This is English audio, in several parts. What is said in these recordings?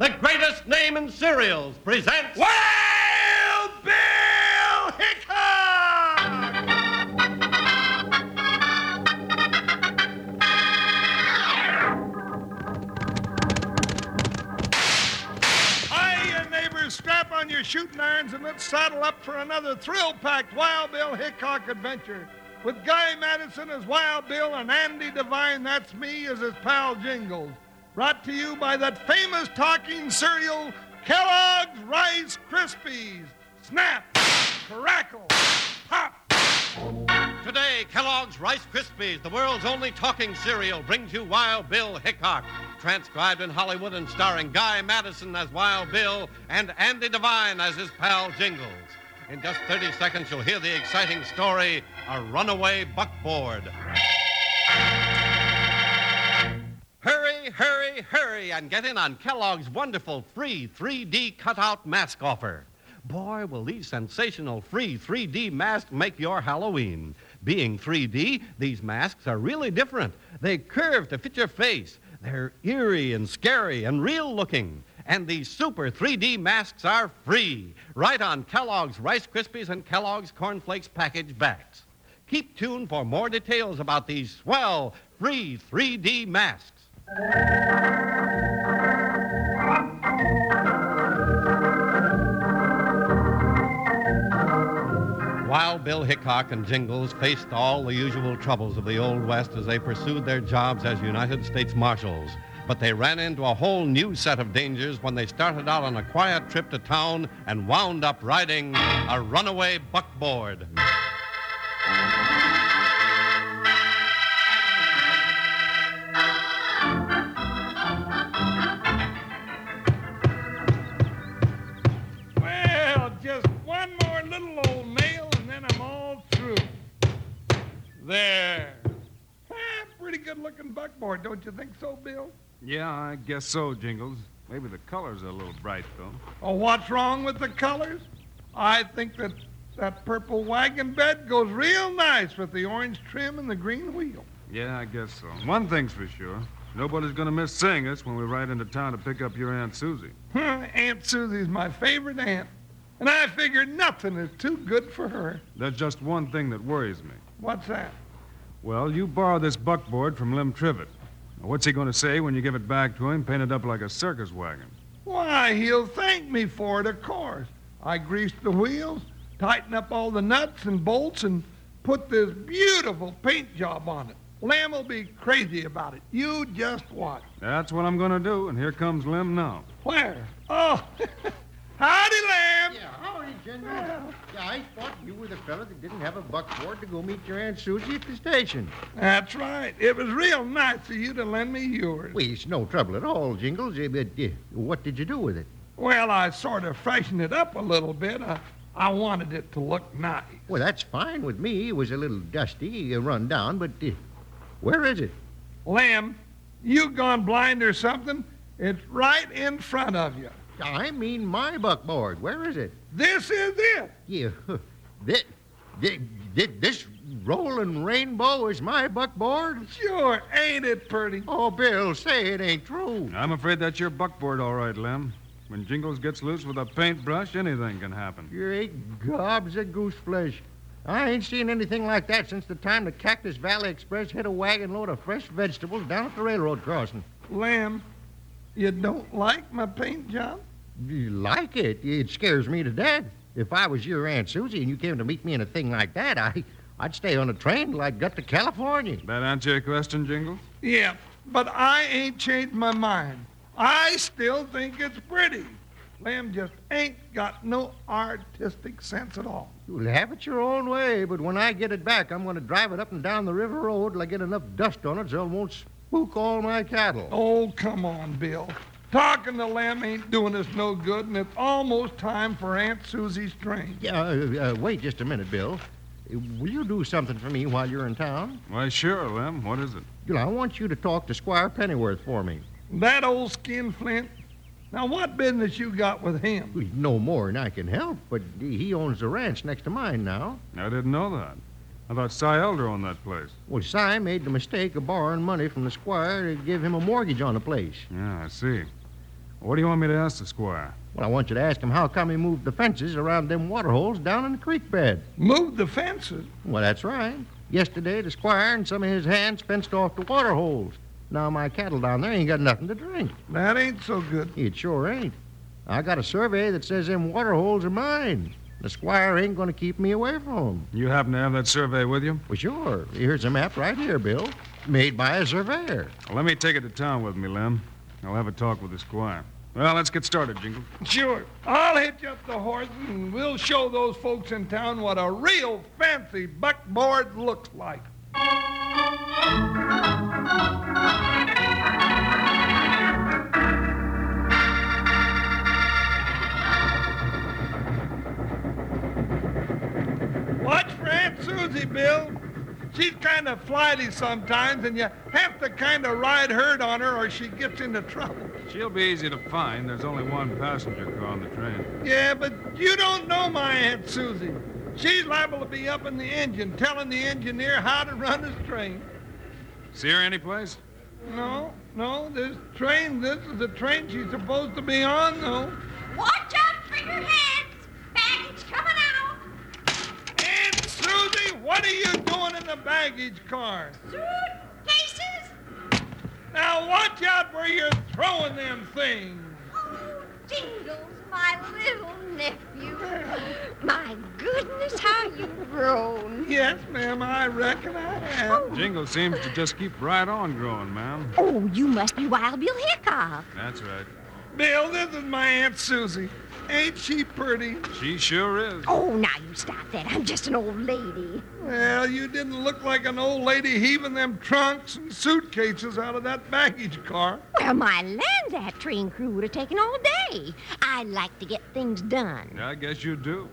the greatest name in cereals, presents Wild Bill Hickok! Hiya, neighbors. Strap on your shooting irons and let's saddle up for another thrill-packed Wild Bill Hickok adventure. With Guy Madison as Wild Bill and Andy Devine, that's me, as his pal Jingles. Brought to you by that famous talking cereal, Kellogg's Rice Krispies. Snap, crackle, pop. Today, Kellogg's Rice Krispies, the world's only talking cereal, brings you Wild Bill Hickok. Transcribed in Hollywood and starring Guy Madison as Wild Bill and Andy Devine as his pal Jingles. In just 30 seconds, you'll hear the exciting story A Runaway Buckboard. Hurry, hurry, and get in on Kellogg's wonderful free 3D cutout mask offer. Boy, will these sensational free 3D masks make your Halloween. Being 3D, these masks are really different. They curve to fit your face. They're eerie and scary and real looking. And these super 3D masks are free, right on Kellogg's Rice Krispies and Kellogg's Corn Flakes package backs. Keep tuned for more details about these swell free 3D masks. Wild Bill Hickok and Jingles faced all the usual troubles of the Old West as they pursued their jobs as United States Marshals. But they ran into a whole new set of dangers when they started out on a quiet trip to town and wound up riding a runaway buckboard. Don't you think so, Bill? Yeah, I guess so, Jingles. Maybe the colors are a little bright, though. Oh, what's wrong with the colors? I think that that purple wagon bed goes real nice with the orange trim and the green wheel. Yeah, I guess so. One thing's for sure. Nobody's gonna miss seeing us when we ride into town to pick up your Aunt Susie. Aunt Susie's my favorite aunt, and I figure nothing is too good for her. There's just one thing that worries me. What's that? Well, you borrowed this buckboard from Lem Trivet. Now, What's he gonna say when you give it back to him, painted up like a circus wagon? Why, he'll thank me for it, of course. I greased the wheels, tightened up all the nuts and bolts, and put this beautiful paint job on it. Lamb will be crazy about it. You just watch. That's what I'm gonna do, and here comes Lem now. Where? Oh, howdy, Lamb. Yeah, howdy, General. Yeah, I thought you were the fellow that didn't have a buckboard to go meet your Aunt Susie at the station. That's right. It was real nice of you to lend me yours. Well, it's no trouble at all, Jingles. eh, But uh, what did you do with it? Well, I sort of freshened it up a little bit. I, I wanted it to look nice. Well, that's fine with me. It was a little dusty, uh, run down, but uh, where is it? Lamb, you gone blind or something? It's right in front of you. I mean my buckboard. Where is it? This is it. Yeah, this, this, this rolling rainbow is my buckboard? Sure, ain't it pretty? Oh, Bill, say it ain't true. I'm afraid that's your buckboard, all right, Lem. When Jingles gets loose with a paintbrush, anything can happen. You ate gobs of goose flesh. I ain't seen anything like that since the time the Cactus Valley Express hit a wagon load of fresh vegetables down at the railroad crossing. Lamb, you don't like my paint job? You like it? It scares me to death. If I was your Aunt Susie and you came to meet me in a thing like that, I, I'd stay on a train till I got to California. That answer your question, Jingles? Yeah, but I ain't changed my mind. I still think it's pretty. Lamb just ain't got no artistic sense at all. You'll have it your own way, but when I get it back, I'm going to drive it up and down the river road till I get enough dust on it so it won't spook all my cattle. Oh, come on, Bill. Talking to Lem ain't doing us no good, and it's almost time for Aunt Susie's train. Yeah, uh, uh, wait just a minute, Bill. Will you do something for me while you're in town? Why, sure, Lem. What is it? You know, I want you to talk to Squire Pennyworth for me. That old skinflint. Now, what business you got with him? No more than I can help, but he owns the ranch next to mine now. I didn't know that. I thought Cy Elder owned that place. Well, Cy made the mistake of borrowing money from the squire to give him a mortgage on the place. Yeah, I see. What do you want me to ask the squire? Well, I want you to ask him how come he moved the fences around them water holes down in the creek bed. Moved the fences. Well, that's right. Yesterday, the squire and some of his hands fenced off the water holes. Now my cattle down there ain't got nothing to drink. That ain't so good. It sure ain't. I got a survey that says them water holes are mine. The squire ain't going to keep me away from 'em. You happen to have that survey with you? Well, sure. Here's a map right here, Bill. Made by a surveyor. Well, let me take it to town with me, Lem. I'll have a talk with the squire. Well, let's get started, Jingle. Sure. I'll hitch up the horse and we'll show those folks in town what a real fancy buckboard looks like. Watch for Aunt Susie, Bill. She's kind of flighty sometimes, and you have to kind of ride herd on her or she gets into trouble. She'll be easy to find. There's only one passenger car on the train. Yeah, but you don't know my Aunt Susie. She's liable to be up in the engine telling the engineer how to run his train. See her anyplace? No, no, this train, this is the train she's supposed to be on, though. Watch out for your heads! Baggage coming out! Aunt Susie, what are you doing in the baggage car? Suitcases! Now watch out where you're throwing them things. Oh, Jingles, my little nephew. My goodness, how you've grown. Yes, ma'am, I reckon I have. Oh. Jingles seems to just keep right on growing, ma'am. Oh, you must be Wild Bill Hickok. That's right. Bill, this is my Aunt Susie. Ain't she pretty? She sure is. Oh, now you stop that. I'm just an old lady. Well, you didn't look like an old lady heaving them trunks and suitcases out of that baggage car. Well, my land, that train crew would have taken all day. I like to get things done. I guess you do.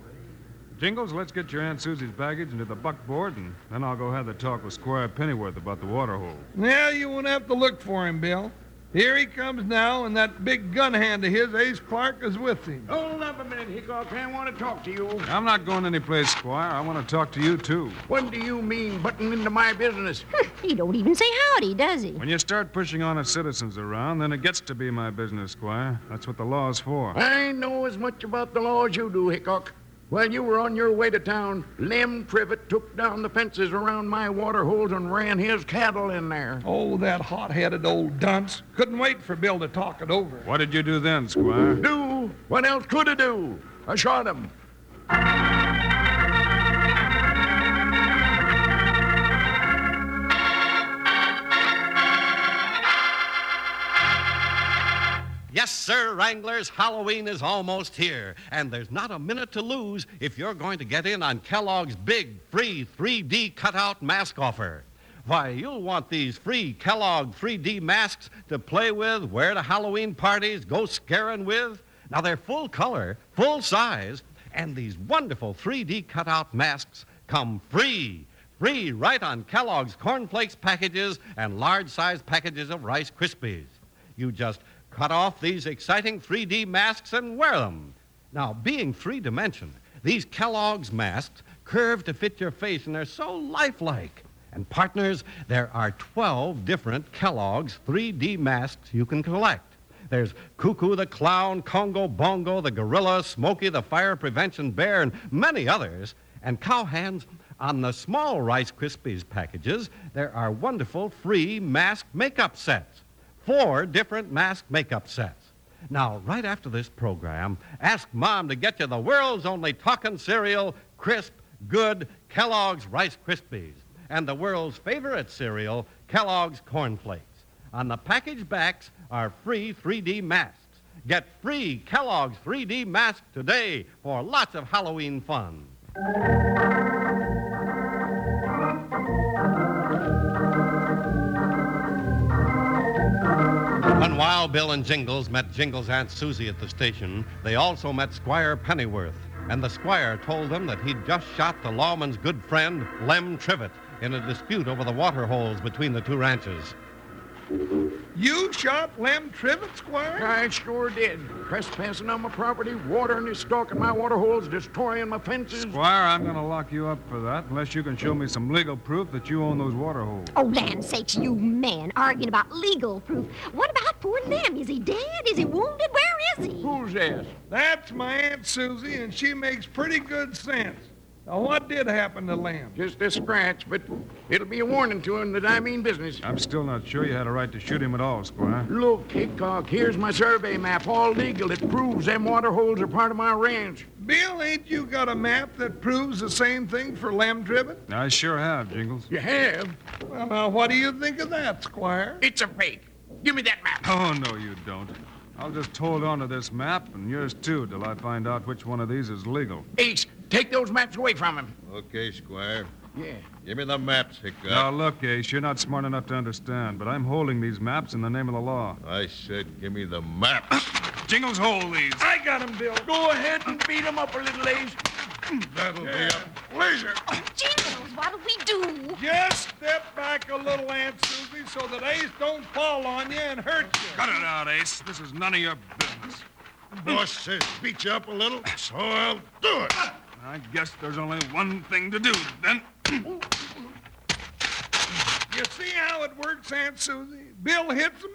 Jingles, let's get your Aunt Susie's baggage into the buckboard, and then I'll go have the talk with Squire Pennyworth about the water hole. Now you won't have to look for him, Bill. Here he comes now, and that big gun hand of his, Ace Clark, is with him. Hold up a minute, Hickok. I want to talk to you. I'm not going anyplace, Squire. I want to talk to you, too. What do you mean, butting into my business? He don't even say howdy, does he? When you start pushing honest citizens around, then it gets to be my business, Squire. That's what the law's for. I know as much about the law as you do, Hickok. While you were on your way to town, Lem Trivet took down the fences around my water holes and ran his cattle in there. Oh, that hot-headed old dunce. Couldn't wait for Bill to talk it over. What did you do then, Squire? Do? What else could I do? I shot him. Yes, sir, Wranglers, Halloween is almost here, and there's not a minute to lose if you're going to get in on Kellogg's big free 3D cutout mask offer. Why, you'll want these free Kellogg 3D masks to play with, wear to Halloween parties, go scaring with. Now, they're full color, full size, and these wonderful 3D cutout masks come free. Free right on Kellogg's cornflakes packages and large size packages of Rice Krispies. You just cut off these exciting 3D masks and wear them. Now, being three dimension, these Kellogg's masks curve to fit your face and they're so lifelike. And partners, there are 12 different Kellogg's 3D masks you can collect. There's Cuckoo the Clown, Congo Bongo, the Gorilla, Smokey the Fire Prevention Bear, and many others. And cowhands, on the small Rice Krispies packages, there are wonderful free mask makeup sets. Four different mask makeup sets. Now, right after this program, ask Mom to get you the world's only talking cereal, crisp, good Kellogg's Rice Krispies, and the world's favorite cereal, Kellogg's Corn Flakes. On the package backs are free 3D masks. Get free Kellogg's 3D mask today for lots of Halloween fun. When Wild Bill and Jingles met Jingles' Aunt Susie at the station, they also met Squire Pennyworth. And the squire told them that he'd just shot the lawman's good friend, Lem Trivet, in a dispute over the water holes between the two ranches. You shot Lem Trivet, Squire? I sure did. Trespassing on my property, watering his stock in my water holes, destroying my fences. Squire, I'm going to lock you up for that unless you can show me some legal proof that you own those water holes. Oh, land sakes, you man, arguing about legal proof. What about poor Lem? Is he dead? Is he wounded? Where is he? Who's that? That's my Aunt Susie, and she makes pretty good sense. Now, what did happen to Lamb? Just a scratch, but it'll be a warning to him that I mean business. I'm still not sure you had a right to shoot him at all, Squire. Look, Hickok, here's my survey map, all legal. It proves them water holes are part of my ranch. Bill, ain't you got a map that proves the same thing for Lem Tribbett? I sure have, Jingles. You have? Well, now, what do you think of that, Squire? It's a fake. Give me that map. Oh, no, you don't. I'll just hold on to this map, and yours too, till I find out which one of these is legal. Ace, take those maps away from him. Okay, Squire. Yeah. Give me the maps, Hickok. Now, look, Ace, you're not smart enough to understand, but I'm holding these maps in the name of the law. I said give me the maps. Ah, Jingles, hold these. I got him, Bill. Go ahead and beat him up a little, Ace. That'll be a pleasure. Oh, Jingles, what'll we do? Just step back a little, Aunt Susie, so that Ace don't fall on you and hurt you. Cut it out, Ace. This is none of your business. Boss says beat you up a little, so I'll do it. Ah, I guess there's only one thing to do, then. You see how it works, Aunt Susie? Bill hits them,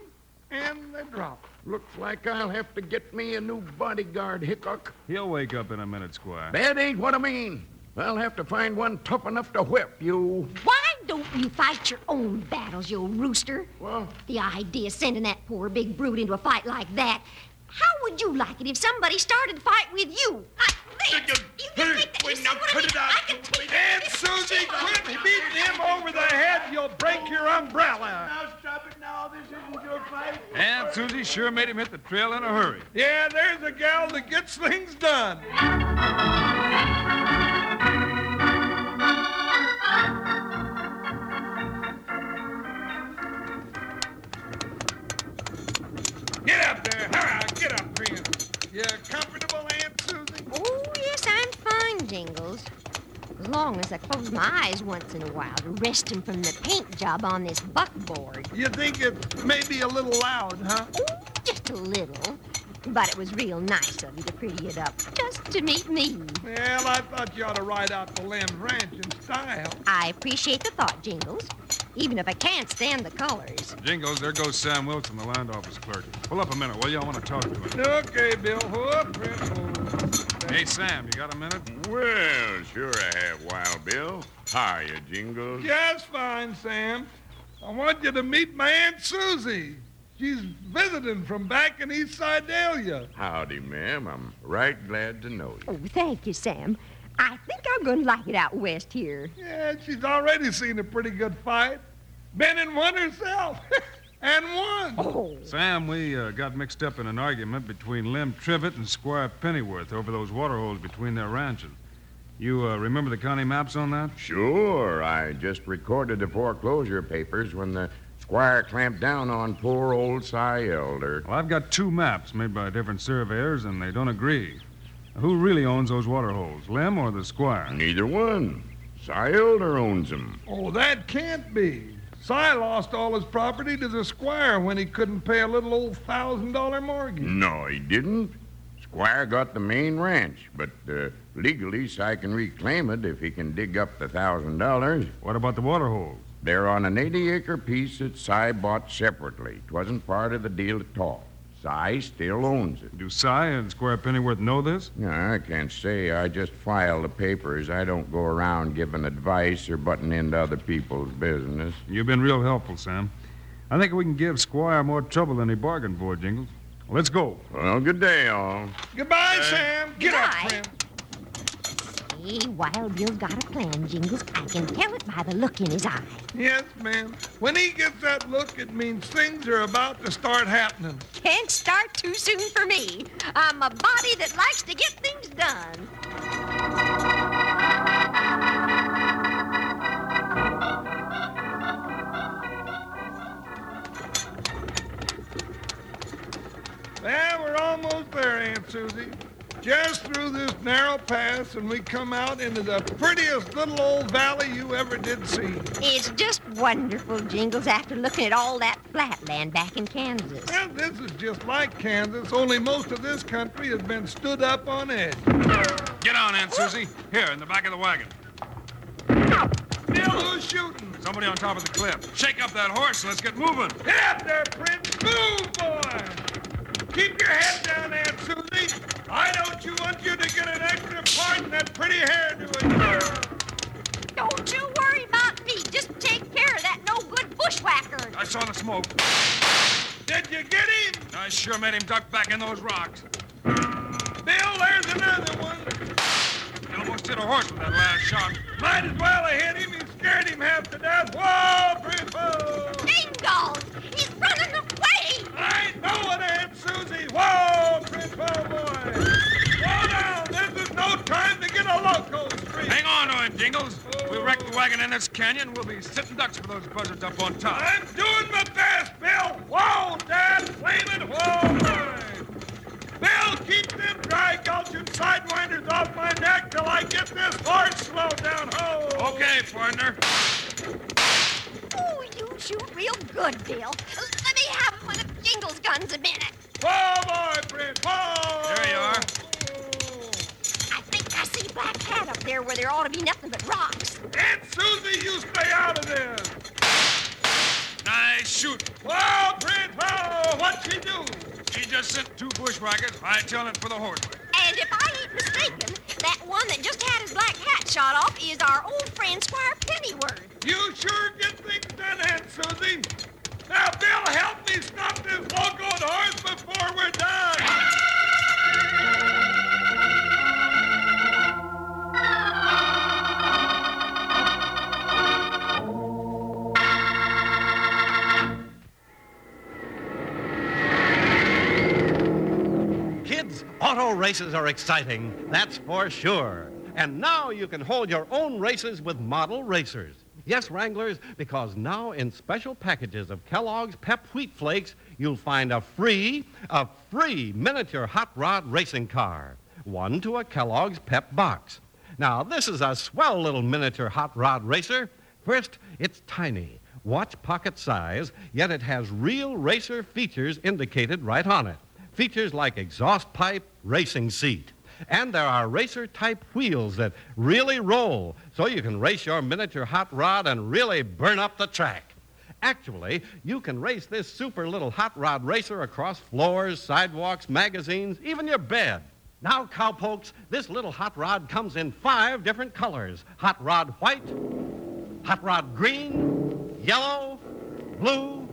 and they drop. Looks like I'll have to get me a new bodyguard, Hickok. He'll wake up in a minute, Squire. That ain't what I mean. I'll have to find one tough enough to whip you. Why don't you fight your own battles, you old rooster? Well, The idea of sending that poor big brute into a fight like that. How would you like it if somebody started to fight with you? Like this? You can take that. You see what I Susie, quit beating him over the head. You'll break your umbrella. stop it now. This isn't your fight. And Susie sure made him hit the trail in a hurry. Yeah, there's a gal that gets things done. Get up there. Hurry, get up, Prince. You comfortable, Aunt Susie? Oh, yes, I'm fine, Jingles. As long as I close my eyes once in a while to rest him from the paint job on this buckboard. You think it may be a little loud, huh? Oh, just a little. But it was real nice of you to pretty it up just to meet me. Well, I thought you ought to ride out to Lem's ranch in style. I appreciate the thought, Jingles, even if I can't stand the colors. Jingles, there goes Sam Wilson, the land office clerk. Pull up a minute, will you? I want to talk to him. Okay, Bill. Whoop, whoop. Hey, Sam, you got a minute? Well, sure I have, Wild Bill. How are you, Jingles? Just fine, Sam. I want you to meet my Aunt Susie. She's visiting from back in East Sedalia. Howdy, ma'am. I'm right glad to know you. Oh, thank you, Sam. I think I'm going to like it out west here. Yeah, she's already seen a pretty good fight. Been in one herself. and won. Oh, Sam, we uh, got mixed up in an argument between Lem Tribbett and Squire Pennyworth over those water holes between their ranches. You uh, remember the county maps on that? Sure, I just recorded the foreclosure papers when the squire clamped down on poor old Cy Elder. Well, I've got two maps made by different surveyors, and they don't agree. Who really owns those water holes, Lem or the Squire? Neither one. Cy Elder owns them. Oh, that can't be. Cy lost all his property to the squire when he couldn't pay a little old thousand dollar mortgage. No, he didn't. Squire got the main ranch, but uh, legally Cy can reclaim it if he can dig up the thousand dollars. What about the water holes? They're on an 80 acre piece that Cy bought separately. It wasn't part of the deal at all. Cy still owns it. Do Cy and Squire Pennyworth know this? Yeah, I can't say. I just file the papers. I don't go around giving advice or butting into other people's business. You've been real helpful, Sam. I think we can give Squire more trouble than he bargained for, Jingles. Let's go. Well, good day, all. Goodbye, Sam. Get up, Goodbye. Prince. Hey, Wild Bill's got a plan, Jingles. I can tell it by the look in his eye. Yes, ma'am. When he gets that look, it means things are about to start happening. Can't start too soon for me. I'm a body that likes to get things done. This pass, and we come out into the prettiest little old valley you ever did see. It's just wonderful, Jingles, after looking at all that flatland back in Kansas. Well, this is just like Kansas, only most of this country has been stood up on edge. Get on, Aunt Susie. Here, in the back of the wagon. Bill, who's shooting? Somebody on top of the cliff. Shake up that horse and let's get moving. Get up there, Prince. Move, boy. Keep your head down, why don't you want you to get an extra part in that pretty hairdo of Don't you worry about me. Just take care of that no-good bushwhacker. I saw the smoke. Did you get him? I sure made him duck back in those rocks. Bill, there's another one. He almost hit a horse with that last shot. Might as well have hit him. He scared him half to death. Whoa! Jingles. We wreck the wagon in this canyon, we'll be sitting ducks for those buzzards up on top. I'm doing my best, Bill. Whoa, Dad. Flaming whoa. Bill, keep them dry gulching sidewinders off my neck till I get this horse slowed down. Ho! Okay, partner. Oh, you shoot real good, Bill. Let me have one of Jingles' guns a minute. Whoa, boy, Prince. Whoa! There you are. I think I see Black Cat up there where there ought to be nothing but rocks. Aunt Susie, you stay out of there. Nice shoot. Whoa, Prince. Whoa! What'd she do? She just sent two bushwhackers hightailing for the horse. And if I ain't mistaken, that one that just had his black hat shot off is our old friend Squire Pennyworth. You sure get things done, Aunt Susie. Now, Bill, help me stop this locoed horse before we're done. Auto races are exciting, that's for sure. And now you can hold your own races with model racers. Yes, Wranglers, because now in special packages of Kellogg's Pep Wheat Flakes, you'll find a free, a free miniature hot rod racing car. One to a Kellogg's Pep box. Now, this is a swell little miniature hot rod racer. First, it's tiny, watch pocket size, yet it has real racer features indicated right on it. Features like exhaust pipe, racing seat. And there are racer type wheels that really roll, so you can race your miniature hot rod and really burn up the track. Actually, you can race this super little hot rod racer across floors, sidewalks, magazines, even your bed. Now, cowpokes, this little hot rod comes in five different colors hot rod white, hot rod green, yellow, blue,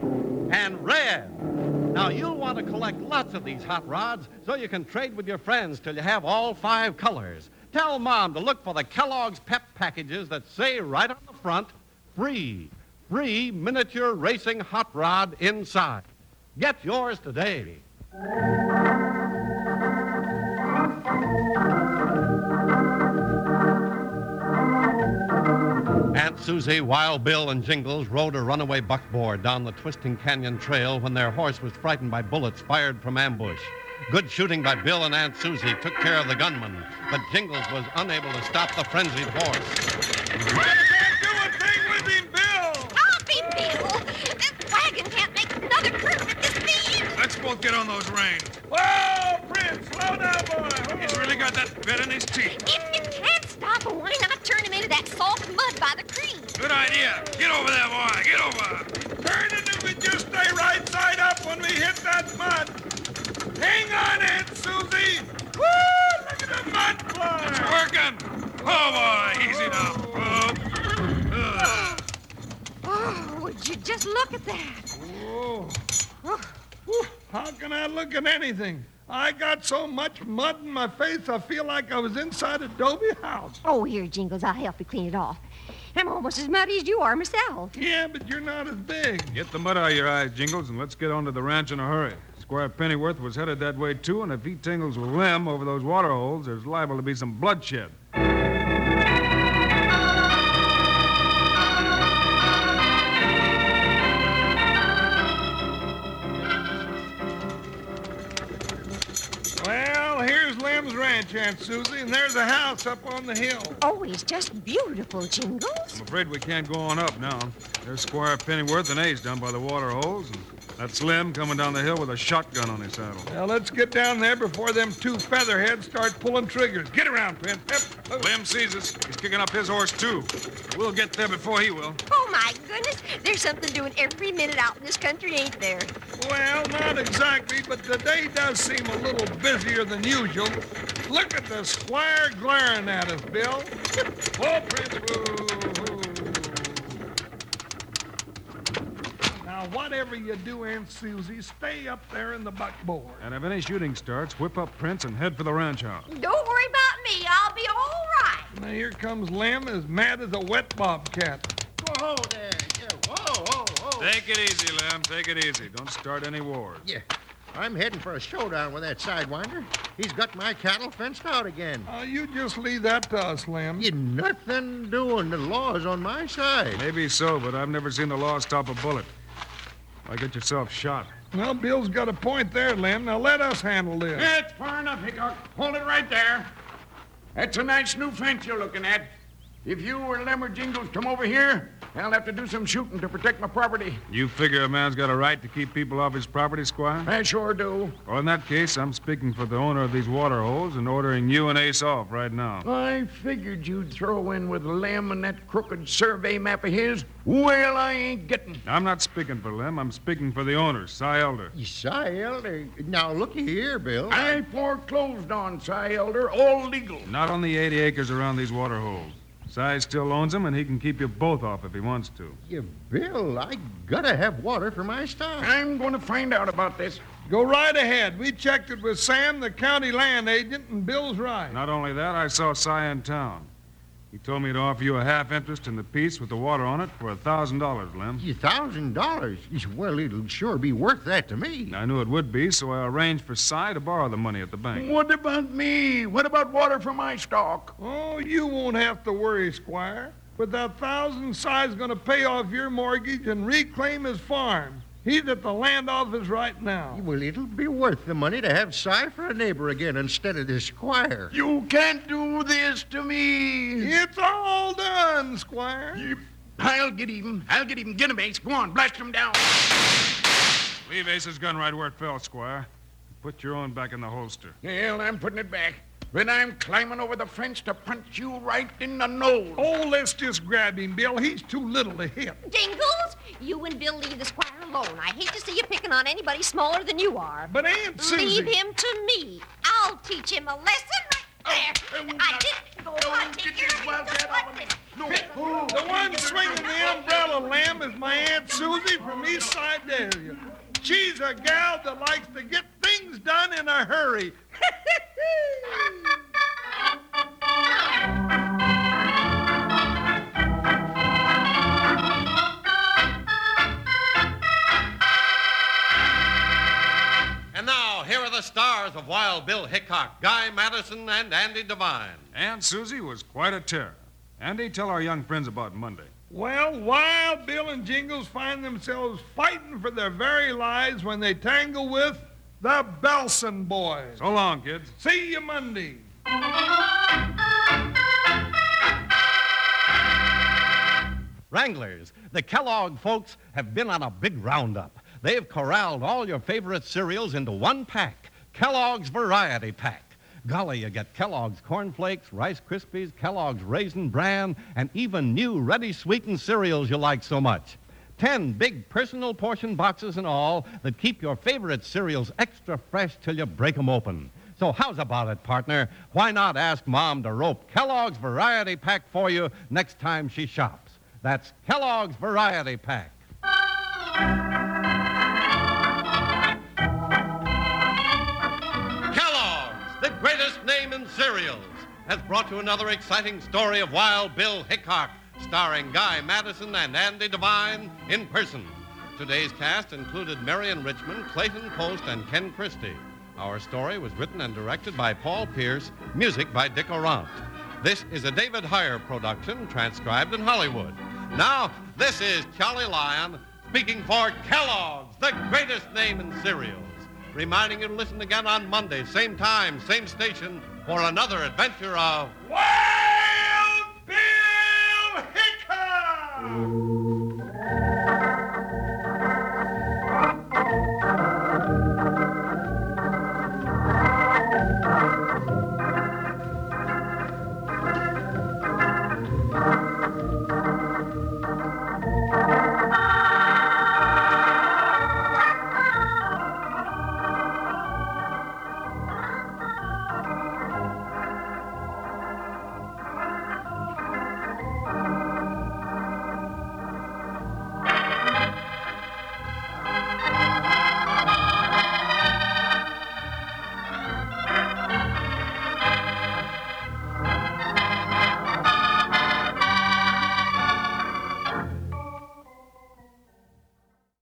and red. Now, you'll want to collect lots of these hot rods so you can trade with your friends till you have all five colors. Tell Mom to look for the Kellogg's Pep packages that say right on the front, free, free miniature racing hot rod inside. Get yours today. Susie, Wild Bill, and Jingles rode a runaway buckboard down the twisting canyon trail when their horse was frightened by bullets fired from ambush. Good shooting by Bill and Aunt Susie took care of the gunman, but Jingles was unable to stop the frenzied horse. I can't do a thing with him, Bill. Stop him, Bill! This wagon can't make another curve at this speed. Let's both get on those reins. Whoa, Prince, slow down, boy. He's really got that bit in his teeth. If you can't stop him, why not turn him into that soft mud by the creek? Good idea. Get over there, boy. Get over. Turning if we just stay right side up when we hit that mud. Hang on, Aunt Susie. Woo! Look at the mud fly. Working. Oh, boy. Easy now. Oh. Oh, would you just look at that? Whoa. Whew, How can I look at anything? I got so much mud in my face, I feel like I was inside a Adobe house. Oh, here, Jingles, I'll help you clean it off. I'm almost as muddy as you are myself. Yeah, but you're not as big. Get the mud out of your eyes, Jingles, and let's get on to the ranch in a hurry. Squire Pennyworth was headed that way, too, and if he tingles with Lem over those water holes, there's liable to be some bloodshed. Aunt Susie, and there's a house up on the hill. Oh, it's just beautiful, Jingles. I'm afraid we can't go on up now. There's Squire Pennyworth and Ace down by the water holes, and that's Lem coming down the hill with a shotgun on his saddle. Now let's get down there before them two featherheads start pulling triggers. Get around, Prince. Yep. Oh. Sees us. He's kicking up his horse, too. We'll get there before he will. Oh, my goodness. There's something doing every minute out in this country, ain't there? Well, not exactly, but the day does seem a little busier than usual. Look at the squire glaring at us, Bill. Whoa, Prince. Whoa, whoa. Now, whatever you do, Aunt Susie, stay up there in the buckboard. And if any shooting starts, whip up Prince and head for the ranch house. Don't worry about me. I'll be all right. Now, here comes Lem, as mad as a wet bobcat. Whoa there. Yeah, whoa, whoa, whoa. Take it easy, Lem. Take it easy. Don't start any wars. Yeah. I'm heading for a showdown with that sidewinder. He's got my cattle fenced out again. Uh, you just leave that to us, Lem. You nothing doing. The law's on my side. Maybe so, but I've never seen the law stop a bullet. Why get yourself shot? Well, Bill's got a point there, Lem. Now let us handle this. That's far enough, Hickok. Hold it right there. That's a nice new fence you're looking at. If you or Lemmer Jingles come over here, I'll have to do some shooting to protect my property. You figure a man's got a right to keep people off his property, Squire? I sure do. Well, in that case, I'm speaking for the owner of these water holes and ordering you and Ace off right now. I figured you'd throw in with Lem and that crooked survey map of his. Well, I ain't getting. I'm not speaking for Lem. I'm speaking for the owner, Cy Elder. Cy Elder. Now, looky here, Bill. I foreclosed on Cy Elder, all legal. Not on the 80 acres around these water holes. Cy still owns them, and he can keep you both off if he wants to. Yeah, Bill, I gotta have water for my stock. I'm going to find out about this. Go right ahead. We checked it with Sam, the county land agent, and Bill's right. Not only that, I saw Cy in town. He told me to offer you a half interest in the piece with the water on it for a thousand dollars, Lem. A thousand dollars? Well, it'll sure be worth that to me. I knew it would be, so I arranged for Cy to borrow the money at the bank. What about me? What about water for my stock? Oh, you won't have to worry, Squire. With that thousand, Cy's going to pay off your mortgage and reclaim his farm. He's at the land office right now. Well, it'll be worth the money to have Cy for a neighbor again instead of this squire. You can't do this to me. It's all done, Squire. Yep. I'll get even. I'll get even. Get him, Ace. Go on, blast him down. Leave Ace's gun right where it fell, Squire. Put your own back in the holster. Well, I'm putting it back. Then I'm climbing over the fence to punch you right in the nose. Oh, let's just grab him, Bill. He's too little to hit. Jingles, you and Bill leave the squire alone. I hate to see you picking on anybody smaller than you are. But Aunt Susie... Leave him to me. I'll teach him a lesson right oh, there. Oh, I didn't go on. get this wildcat off of me. No. The one swinging the umbrella lamb is my Aunt Susie from East Siberia. She's a gal that likes to get things done in a hurry. the stars of Wild Bill Hickok, Guy Madison, and Andy Devine. Aunt Susie was quite a terror. Andy, tell our young friends about Monday. Well, Wild Bill and Jingles find themselves fighting for their very lives when they tangle with the Belson boys. So long, kids. See you Monday. Wranglers, the Kellogg folks have been on a big roundup. They've corralled all your favorite cereals into one pack Kellogg's Variety Pack. Golly, you get Kellogg's Corn Flakes, Rice Krispies, Kellogg's Raisin Bran, and even new ready sweetened cereals you like so much. Ten big personal portion boxes and all that keep your favorite cereals extra fresh till you break 'em open. So how's about it, partner? Why not ask Mom to rope Kellogg's Variety Pack for you next time she shops? That's Kellogg's Variety Pack. Name has brought you another exciting story of Wild Bill Hickok, starring Guy Madison and Andy Devine in person. Today's cast included Marion Richmond, Clayton Post, and Ken Christy. Our story was written and directed by Paul Pierce, music by Dick Aurandt. This is a David Heyer production, transcribed in Hollywood. Now, this is Charlie Lyon speaking for Kellogg's, the greatest name in cereals. Reminding you to listen again on Monday, same time, same station, for another adventure of Wild Bill Hickok!